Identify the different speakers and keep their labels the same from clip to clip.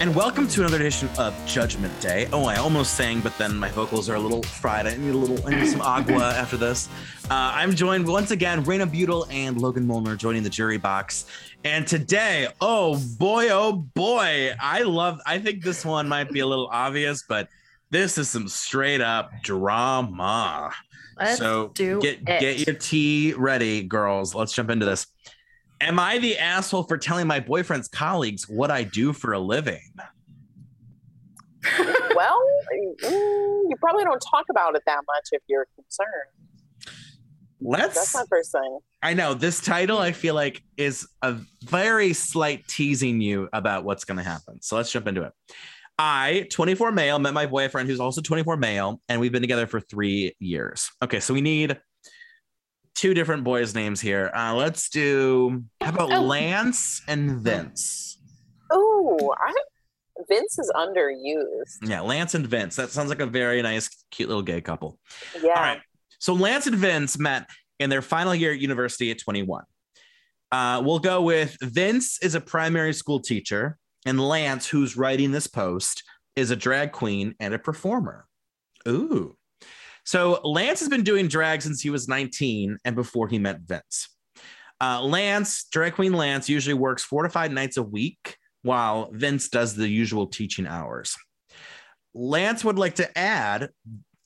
Speaker 1: and welcome to another edition of Judgment Day. Oh, I almost sang, but then my vocals are a little fried. I need a little, I need some agua after this. Uh, I'm joined once again, Raina Butel and Logan Molnar joining the jury box. And today, oh boy, oh boy, I love, I think this one might be a little obvious, but this is some straight up drama.
Speaker 2: Let's
Speaker 1: so
Speaker 2: do
Speaker 1: get
Speaker 2: it.
Speaker 1: get your tea ready, girls. Let's jump into this. Am I the asshole for telling my boyfriend's colleagues what I do for a living?
Speaker 3: well, mm, you probably don't talk about it that much if you're concerned.
Speaker 1: Let's
Speaker 3: That's my first thing.
Speaker 1: I know this title I feel like is a very slight teasing you about what's going to happen. So let's jump into it. I, 24 male, met my boyfriend who's also 24 male, and we've been together for three years. Okay, so we need two different boys' names here. Uh, let's do how about
Speaker 3: Oh.
Speaker 1: Lance and Vince?
Speaker 3: Oh, Vince is underused.
Speaker 1: Yeah, Lance and Vince. That sounds like a very nice, cute little gay couple.
Speaker 3: Yeah.
Speaker 1: All right. So Lance and Vince met in their final year at university at 21. Uh, we'll go with Vince is a primary school teacher, and Lance, who's writing this post, is a drag queen and a performer. Ooh. So Lance has been doing drag since he was 19 and before he met Vince. Uh, Lance, drag queen Lance, usually works four to five nights a week, while Vince does the usual teaching hours. Lance would like to add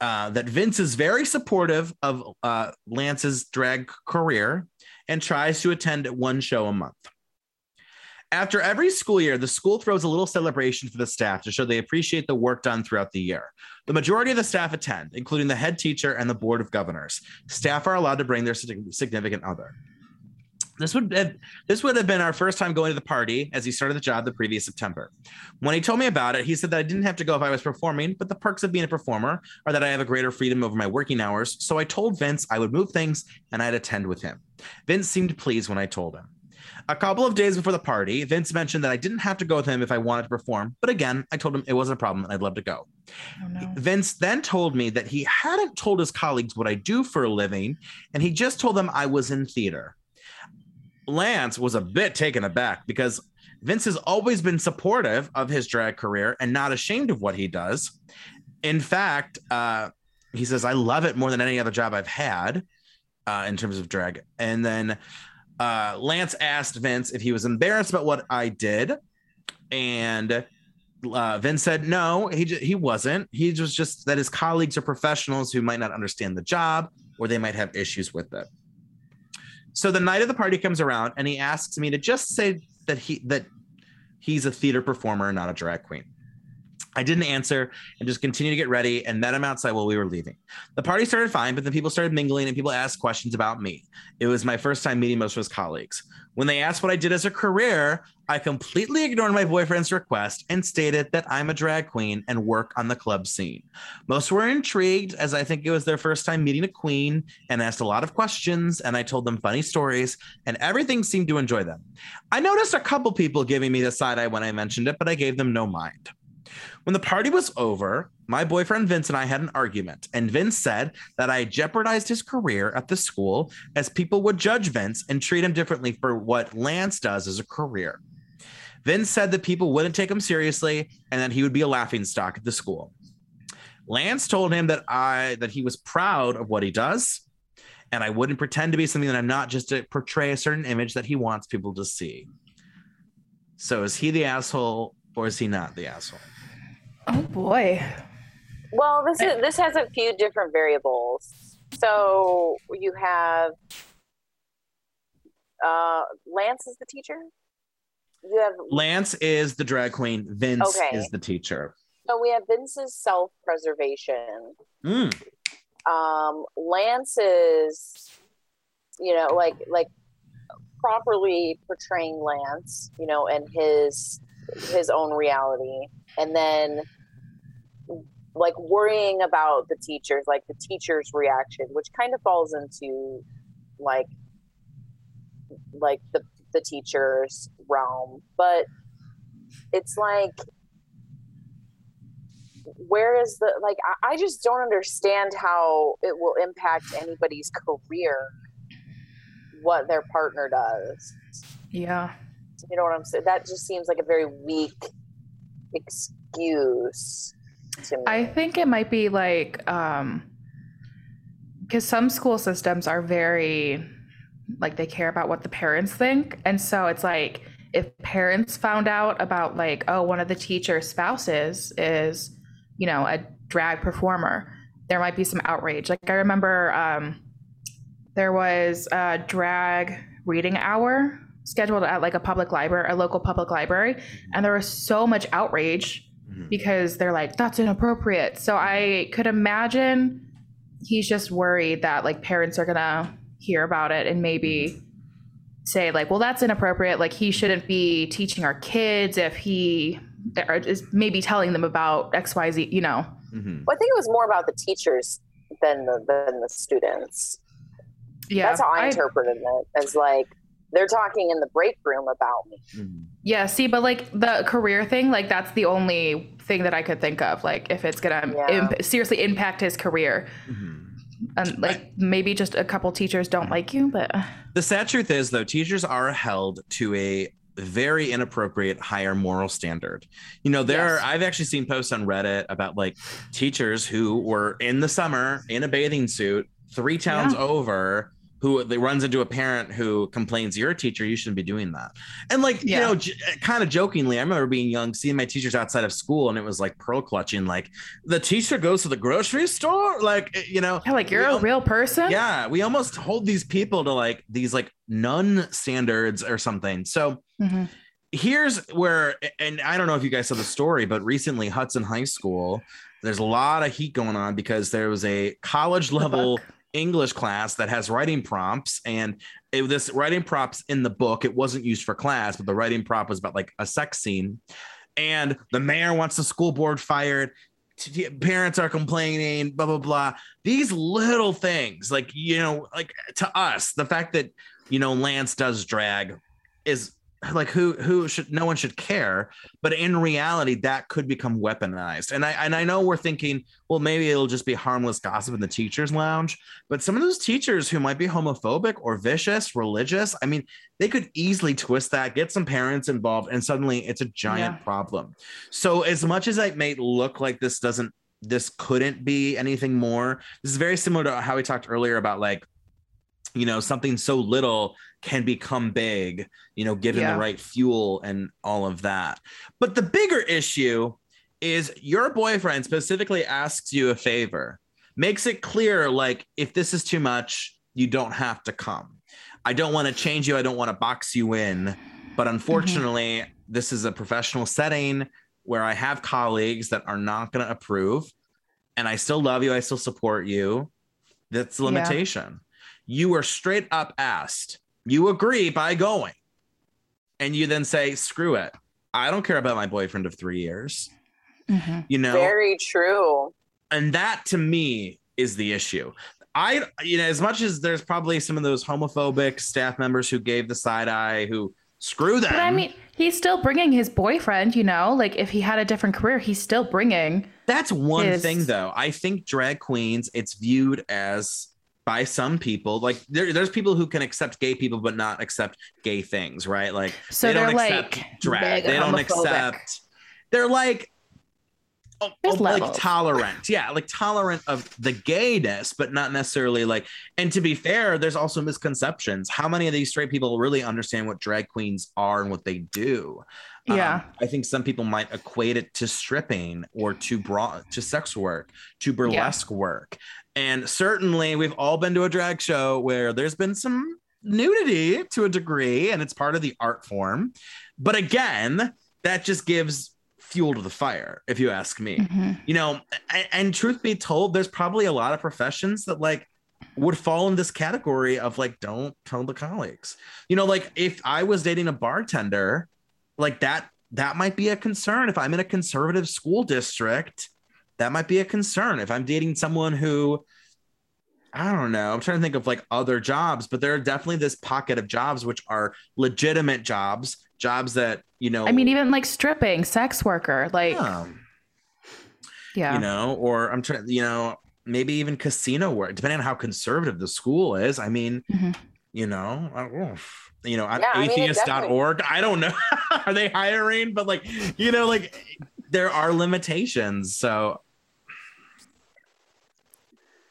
Speaker 1: uh, that Vince is very supportive of uh, Lance's drag career and tries to attend one show a month. After every school year, the school throws a little celebration for the staff to show they appreciate the work done throughout the year. The majority of the staff attend, including the head teacher and the board of governors. Staff are allowed to bring their significant other. This would have, this would have been our first time going to the party as he started the job the previous September. When he told me about it, he said that I didn't have to go if I was performing, but the perks of being a performer are that I have a greater freedom over my working hours. So I told Vince I would move things and I'd attend with him. Vince seemed pleased when I told him. A couple of days before the party, Vince mentioned that I didn't have to go with him if I wanted to perform, but again, I told him it wasn't a problem and I'd love to go.
Speaker 2: Oh, no.
Speaker 1: Vince then told me that he hadn't told his colleagues what I do for a living, and he just told them I was in theater. Lance was a bit taken aback because Vince has always been supportive of his drag career and not ashamed of what he does. In fact, uh, he says, I love it more than any other job I've had uh, in terms of drag. And then uh, Lance asked Vince if he was embarrassed about what I did. And uh, Vince said no, he j- he wasn't. He was just that his colleagues are professionals who might not understand the job or they might have issues with it. So the night of the party comes around, and he asks me to just say that he that he's a theater performer, not a drag queen. I didn't answer and just continued to get ready and met him outside while we were leaving. The party started fine, but then people started mingling and people asked questions about me. It was my first time meeting most of his colleagues. When they asked what I did as a career, I completely ignored my boyfriend's request and stated that I'm a drag queen and work on the club scene. Most were intrigued as I think it was their first time meeting a queen and asked a lot of questions and I told them funny stories and everything seemed to enjoy them. I noticed a couple people giving me the side eye when I mentioned it, but I gave them no mind. When the party was over, my boyfriend Vince and I had an argument, and Vince said that I jeopardized his career at the school as people would judge Vince and treat him differently for what Lance does as a career. Vince said that people wouldn't take him seriously and that he would be a laughing stock at the school. Lance told him that I that he was proud of what he does and I wouldn't pretend to be something that I'm not just to portray a certain image that he wants people to see. So is he the asshole or is he not the asshole?
Speaker 2: Oh boy.
Speaker 3: Well, this is this has a few different variables. So you have uh Lance is the teacher. You have
Speaker 1: Lance is the drag queen, Vince
Speaker 3: Okay.
Speaker 1: is the teacher.
Speaker 3: so we have Vince's self-preservation.
Speaker 1: Mm,
Speaker 3: Um Lance is you know like like properly portraying Lance, you know, and his his own reality. And then like worrying about the teachers, like the teacher's reaction, which kind of falls into like like the the teacher's realm. But it's like where is the like I, I just don't understand how it will impact anybody's career what their partner does
Speaker 2: Yeah.
Speaker 3: you know what i'm saying that just seems like a very weak excuse
Speaker 2: I think it might be like um because some school systems are very like they care about what the parents think. And so it's like if parents found out about like oh one of the teacher's spouses is you know a drag performer there might be some outrage. Like i remember um there was a drag reading hour scheduled at like a public library a local public library and there was so much outrage
Speaker 1: Mhm.
Speaker 2: because they're like that's inappropriate so i could imagine he's just worried that like parents are gonna hear about it and maybe say like well that's inappropriate like he shouldn't be teaching our kids if he or is maybe telling them about xyz you know
Speaker 1: Mhm.
Speaker 3: Well, I think it was more about the teachers than the than the students.
Speaker 2: yeah
Speaker 3: That's how I, interpreted it. As like they're talking in the break room about me.
Speaker 1: Mhm.
Speaker 2: yeah see but like the career thing like that's the only thing that i could think of like if it's gonna
Speaker 3: Yeah.
Speaker 2: imp- seriously impact his career
Speaker 1: Mhm.
Speaker 2: and like maybe just a couple teachers don't like you but
Speaker 1: The sad truth is, though, teachers are held to a very inappropriate higher moral standard. You know, there
Speaker 2: Yes.
Speaker 1: are, I've actually seen posts on Reddit about like teachers who were in the summer in a bathing suit three towns
Speaker 2: Yeah.
Speaker 1: over who they runs into a parent who complains you're a teacher you shouldn't be doing that. And like you know j- kind of jokingly i remember being young seeing my teachers outside of school and it was like pearl clutching like the teacher goes to the grocery store? Like eh, you know
Speaker 2: yeah, like you're a
Speaker 1: al-
Speaker 2: real person?
Speaker 1: Yeah we almost hold these people to like these like nun standards or something. So
Speaker 2: Mhm.
Speaker 1: here's where and i don't know if you guys saw the story but recently hudson high school there's a lot of heat going on because there was a college level. English class that has writing prompts and it, this writing prompts in the book it wasn't used for class but the writing prompt was about like a sex scene. And the mayor wants the school board fired. Parents are complaining blah blah blah. These little things like you know like to us the fact that you know lance does drag is like who who should no one should care but in reality that could become weaponized and i and i know we're thinking well maybe it'll just be harmless gossip in the teachers lounge but some of those teachers who might be homophobic or vicious religious i mean they could easily twist that get some parents involved and suddenly it's a giant
Speaker 2: Yeah.
Speaker 1: problem so as much as it may look like this doesn't this couldn't be anything more this is very similar to how we talked earlier about like you know something so little can become big you know given
Speaker 2: Yeah.
Speaker 1: the right fuel and all of that. But the bigger issue is your boyfriend specifically asks you a favor makes it clear like if this is too much you don't have to come. I don't want to change you i don't want to box you in but mm-hmm. unfortunately this is a professional setting where i have colleagues that are not going to approve and i still love you i still support you. That's limitation you were straight up asked you agree by going and you then say screw it i don't care about my boyfriend of three years
Speaker 2: Mhm.
Speaker 1: you know
Speaker 3: Very true.
Speaker 1: and that to me is the issue i you know as much as there's probably some of those homophobic staff members who gave the side eye who screw them
Speaker 2: But I mean, he's still bringing his boyfriend, you know? Like, if he had a different career, he's still bringing.
Speaker 1: that's one
Speaker 2: his-
Speaker 1: thing though i think drag queens it's viewed as by some people like there, there's people who can accept gay people but not accept gay things right like
Speaker 2: So
Speaker 1: they
Speaker 2: they're
Speaker 1: don't
Speaker 2: like
Speaker 1: accept drag they don't
Speaker 2: homophobic.
Speaker 1: accept they're like oh, like tolerant yeah like tolerant of the gayness but not necessarily like and to be fair there's also misconceptions. How many of these straight people really understand what drag queens are and what they do? Um,
Speaker 2: Yeah.
Speaker 1: i think some people might equate it to stripping or to bra to sex work to burlesque work. And certainly we've all been to a drag show where there's been some nudity to a degree and it's part of the art form. But again that just gives fuel to the fire if you ask me.
Speaker 2: Mhm.
Speaker 1: you know and, and truth be told there's probably a lot of professions that like would fall in this category of like don't tell the colleagues. You know like if i was dating a bartender like that that might be a concern. If i'm in a conservative school district that might be a concern. If i'm dating someone who i don't know i'm trying to think of like other jobs but there are definitely this pocket of jobs which are legitimate jobs jobs that you know
Speaker 2: I mean, even like stripping, sex worker, like,
Speaker 1: yeah
Speaker 2: yeah.
Speaker 1: you know, or I'm trying, you know, maybe even casino work, depending on how conservative the school is. I mean,
Speaker 2: Mhm.
Speaker 1: you know, I- you know,
Speaker 3: Yeah, I mean, it
Speaker 1: atheist.org. I don't know. Are they hiring? But like, you know, like there are limitations. So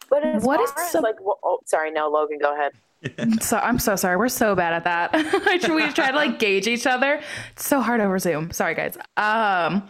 Speaker 3: But as
Speaker 2: What
Speaker 3: far
Speaker 2: is
Speaker 3: as
Speaker 2: some-
Speaker 3: like, well, oh, sorry, no, Logan, go ahead.
Speaker 2: So I'm so sorry. We're so bad at that. we try to like gauge each other. It's so hard over Zoom. Sorry, guys. Um,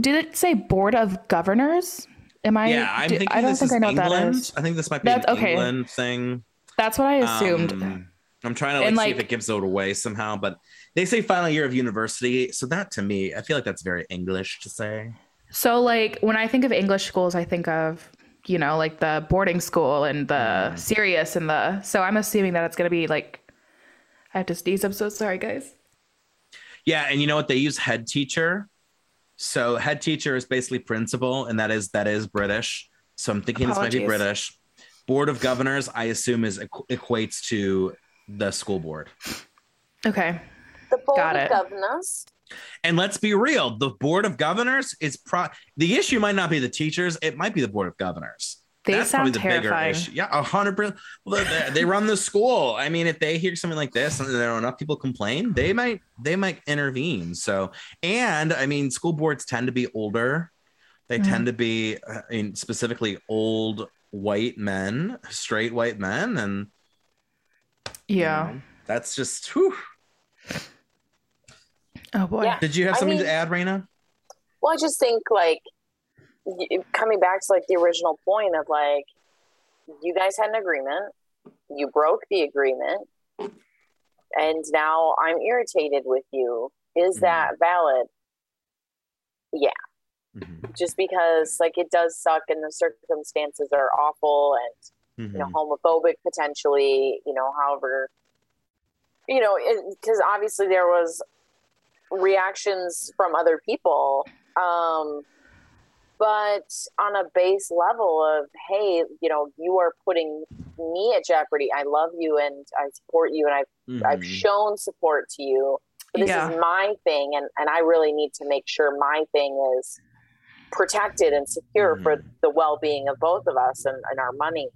Speaker 2: did it say board of governors? Am I?
Speaker 1: yeah, I'm
Speaker 2: do-
Speaker 1: thinking
Speaker 2: I don't
Speaker 1: this
Speaker 2: think
Speaker 1: is
Speaker 2: I know what
Speaker 1: England.
Speaker 2: that is.
Speaker 1: I think this might be
Speaker 2: That's-
Speaker 1: an
Speaker 2: okay.
Speaker 1: England thing.
Speaker 2: That's what I assumed.
Speaker 1: Um, I'm trying to like,
Speaker 2: And,
Speaker 1: see if it gives it away somehow, but they say final year of university. So that to me, I feel like that's very English to say.
Speaker 2: so like when I think of English schools, I think of you know like the boarding school and the
Speaker 1: Mm.
Speaker 2: serious and the. So I'm assuming that it's gonna be like. I have to sneeze. I'm so sorry, guys.
Speaker 1: Yeah, and you know what? They use head teacher. So head teacher is basically principal, and that is that is British. So I'm thinking this might be British. Board of governors, I assume, is equates to the school board.
Speaker 2: Okay.
Speaker 3: The board
Speaker 2: Got
Speaker 3: of
Speaker 2: it.
Speaker 3: governors.
Speaker 1: And let's be real, the board of governors is pro. The issue might not be the teachers; it might be the board of governors.
Speaker 2: They
Speaker 1: That's
Speaker 2: sound
Speaker 1: probably the bigger issue. Yeah, a hundred percent. They, run the school. I mean, if they hear something like this and there are enough people complain, they might they might intervene. So, and I mean, school boards tend to be older. They
Speaker 2: Mhm.
Speaker 1: tend to be, uh, I mean, specifically old white men, straight white men, and you
Speaker 2: Yeah.
Speaker 1: know, that's just. Whew.
Speaker 2: Oh boy.
Speaker 3: Yeah.
Speaker 1: Did you have
Speaker 3: I
Speaker 1: something
Speaker 3: mean-
Speaker 1: to add, Raina?
Speaker 3: Well, I just think like coming back to like the original point of like you guys had an agreement, you broke the agreement, and now I'm irritated with you. Is
Speaker 1: Mhm.
Speaker 3: that valid?
Speaker 1: Mhm.
Speaker 3: Just because like it does suck and the circumstances are awful and you know
Speaker 1: Mhm.
Speaker 3: homophobic potentially you know however you know because obviously there was reactions from other people um but on a base level of hey you know you are putting me at jeopardy i love you and i support you and i've, I've
Speaker 1: Mhm.
Speaker 3: shown support to you but this
Speaker 2: Yeah.
Speaker 3: is my thing and, and i really need to make sure my thing is protected and secure for
Speaker 1: Mhm.
Speaker 3: the well-being of both of us and, and our money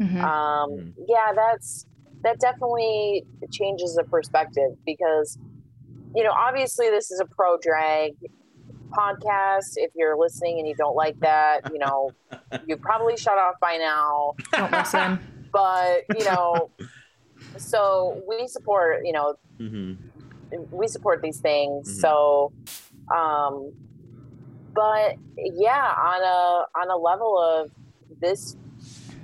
Speaker 2: Mhm.
Speaker 3: um,
Speaker 1: Mhm.
Speaker 3: yeah that's that definitely changes the perspective because you know obviously this is a pro drag podcast if you're listening and you don't like that you know you probably shut off by now
Speaker 2: Don't listen.
Speaker 3: but you know so we support you know
Speaker 1: Mhm.
Speaker 3: we support these things
Speaker 1: Mhm.
Speaker 3: so um but yeah on a on a level of this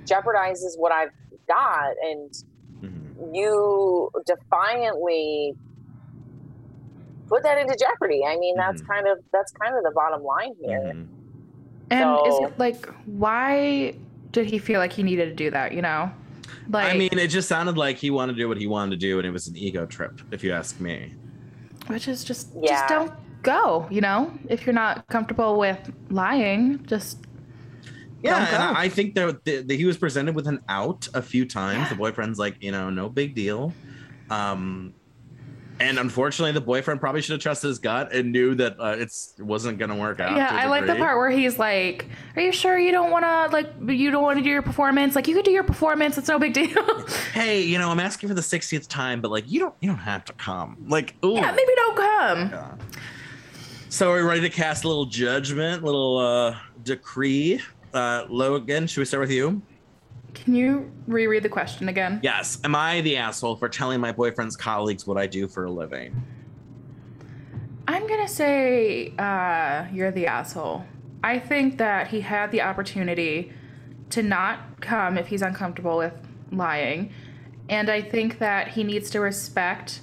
Speaker 3: jeopardizes what i've got and
Speaker 1: Mhm.
Speaker 3: you defiantly put that into jeopardy i mean that's
Speaker 1: Mhm.
Speaker 3: kind of that's kind of the bottom line here
Speaker 1: Mhm.
Speaker 2: And is it like why did he feel like he needed to do that, you know? Like
Speaker 1: I mean, it just sounded like he wanted to do what he wanted to do, and it was an ego trip, if you ask me.
Speaker 2: which is just
Speaker 3: Yeah.
Speaker 2: just don't go, you know? If you're not comfortable with lying, just
Speaker 1: Yeah, and. I think that, that he was presented with an out a few times. The boyfriend's like, you know, no big deal. Um, and unfortunately, the boyfriend probably should have trusted his gut and knew that uh, it's it wasn't going to work out.
Speaker 2: Yeah, I like the part where he's like, "Are you sure you don't want to like you don't want to do your performance? Like you could do your performance. It's no big deal."
Speaker 1: Hey, you know, I'm asking for the 60th time, but like, you don't, you don't have to come. Like, ooh.
Speaker 2: yeah, maybe don't come.
Speaker 1: Yeah. So are we ready to cast a little judgment, little uh decree? Uh Logan, should we start with you?
Speaker 2: Can you reread the question again?
Speaker 1: Yes. Am I the asshole for telling my boyfriend's colleagues what I do for a living?
Speaker 2: I'm gonna say uh, you're the asshole. I think that he had the opportunity to not come if he's uncomfortable with lying, and I think that he needs to respect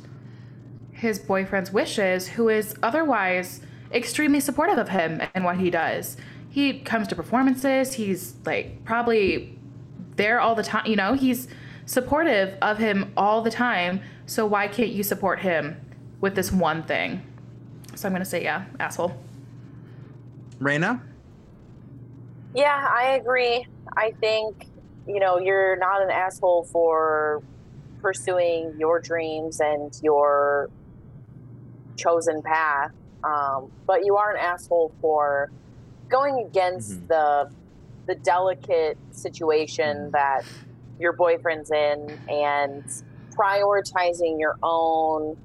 Speaker 2: his boyfriend's wishes, who is otherwise extremely supportive of him and what he does. He comes to performances. He's like probably there all the time. You know, he's supportive of him all the time. So why can't you support him with this one thing? So I'm gonna say yeah, asshole.
Speaker 1: Raina?
Speaker 3: Yeah, I agree. I think, you know, you're not an asshole for pursuing your dreams and your chosen path. Um, but you are an asshole for going against
Speaker 1: Mhm.
Speaker 3: the the delicate situation that your boyfriend's in and prioritizing your own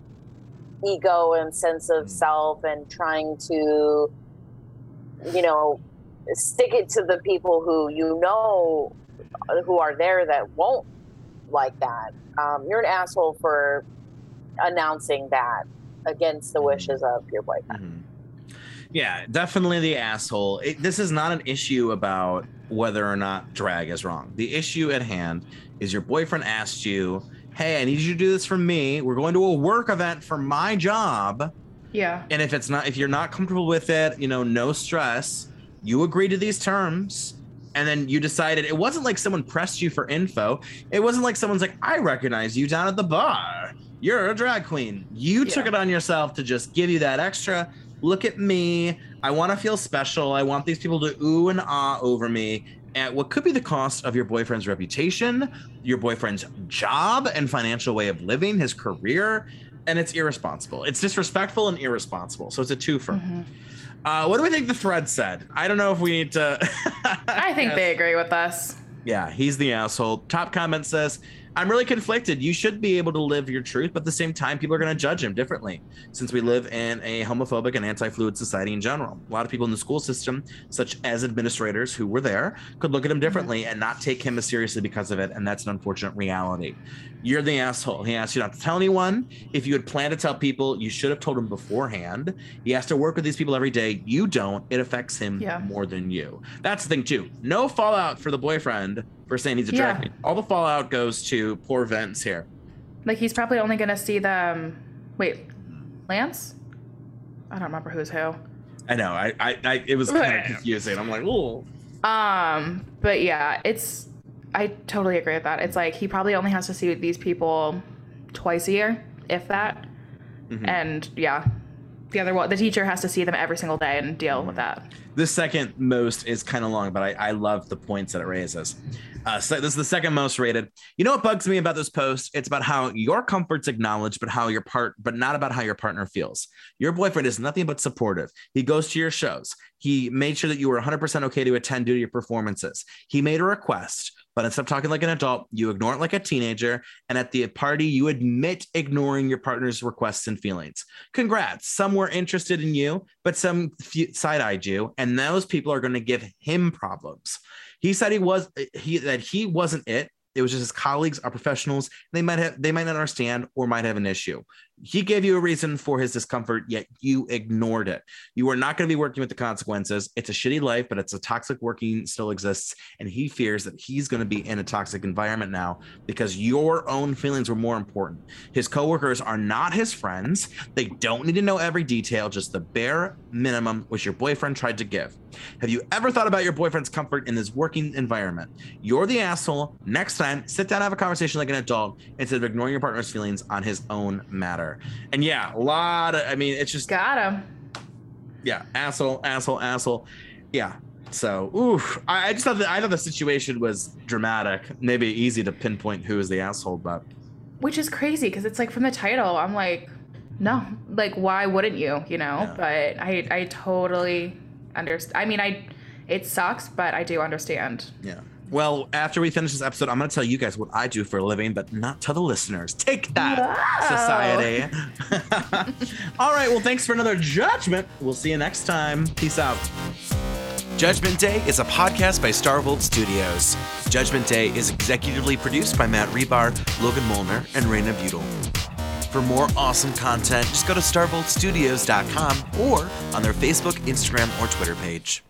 Speaker 3: ego and sense of self and trying to you know, stick it to the people who you know who are there that won't like that. Um, you're an asshole for announcing that against the wishes of your boyfriend.
Speaker 1: Mhm. Yeah, definitely the asshole. It, this is not an issue about whether or not drag is wrong. The issue at hand is your boyfriend asked you, "Hey, I need you to do this for me. We're going to a work event for my job."
Speaker 2: Yeah.
Speaker 1: And if it's not if you're not comfortable with it, you know, no stress. You agree to these terms and then you decided it wasn't like someone pressed you for info. It wasn't like someone's like, "I recognize you down at the bar. You're a drag queen." You took it on yourself to just give you that extra look at me. I want to feel special. I want these people to ooh and ah over me. At what could be the cost of your boyfriend's reputation, your boyfriend's job and financial way of living, his career, and it's irresponsible. It's disrespectful and irresponsible. So it's a twofer.
Speaker 2: Mhm.
Speaker 1: Uh, what do we think the thread said? I don't know if we need to.
Speaker 2: I think they agree with us.
Speaker 1: Yeah, he's the asshole. Top comment says, I'm really conflicted. You should be able to live your truth, but at the same time, people are going to judge him differently since we live in a homophobic and anti fluid society in general. A lot of people in the school system, such as administrators who were there, could look at him mm-hmm. differently and not take him as seriously because of it. And that's an unfortunate reality. You're the asshole. He asked you not to tell anyone. If you had planned to tell people, you should have told him beforehand. He has to work with these people every day. You don't. It affects him
Speaker 2: Yeah.
Speaker 1: more than you. That's the thing, too. No fallout for the boyfriend for saying he's a drag
Speaker 2: Yeah.
Speaker 1: queen. All the fallout goes to poor Vince here.
Speaker 2: Like he's probably only gonna see them. Wait, Lance? I don't remember who's who.
Speaker 1: I know. I, I, I it was kind of confusing. I'm like, oh,
Speaker 2: Um, but yeah, it's I totally agree with that. It's like he probably only has to see these people twice a year, if that.
Speaker 1: Mhm.
Speaker 2: And yeah, the other one, the teacher has to see them every single day and deal with that.
Speaker 1: This second most is kind of long, but I, I love the points that it raises. Uh, so this is the second most rated. You know what bugs me about this post? It's about how your comfort's acknowledged, but how your part, but not about how your partner feels. Your boyfriend is nothing but supportive. He goes to your shows. He made sure that you were 100% okay to attend due to your performances. He made a request, but instead of talking like an adult, you ignore it like a teenager. And at the party, you admit ignoring your partner's requests and feelings. Congrats. Some were interested in you, but some side eyed you. And those people are going to give him problems. He said he was he that he wasn't it. It was just his colleagues are professionals. They might have they might not understand or might have an issue. He gave you a reason for his discomfort, yet you ignored it. You are not going to be working with the consequences. It's a shitty life, but it's a toxic working still exists. And he fears that he's going to be in a toxic environment now because your own feelings were more important. His coworkers are not his friends. They don't need to know every detail, just the bare minimum which your boyfriend tried to give. Have you ever thought about your boyfriend's comfort in this working environment? You're the asshole. Next time, sit down and have a conversation like an adult instead of ignoring your partner's feelings on his own matter. And yeah, a lot of, I mean, it's just,
Speaker 2: Got him.
Speaker 1: yeah, asshole, asshole, asshole. Yeah. So, oof. I, I just thought that I thought the situation was dramatic. Maybe easy to pinpoint who is the asshole, but
Speaker 2: Which is crazy because it's like from the title, I'm like, no, like why wouldn't you? You know.
Speaker 1: Yeah.
Speaker 2: But I I totally understand. I mean, I it sucks, but I do understand.
Speaker 1: yeah. Well, after we finish this episode, I'm going to tell you guys what I do for a living, but not to the listeners. Take that,
Speaker 2: Wow.
Speaker 1: society. All right. Well, thanks for another judgment. We'll see you next time. Peace out.
Speaker 4: Judgment Day is a podcast by Starvolt Studios. Judgment Day is executively produced by Matt Rebar, Logan Molnar, and Raina Butel. For more awesome content, just go to starvoltstudios.com or on their Facebook, Instagram, or Twitter page.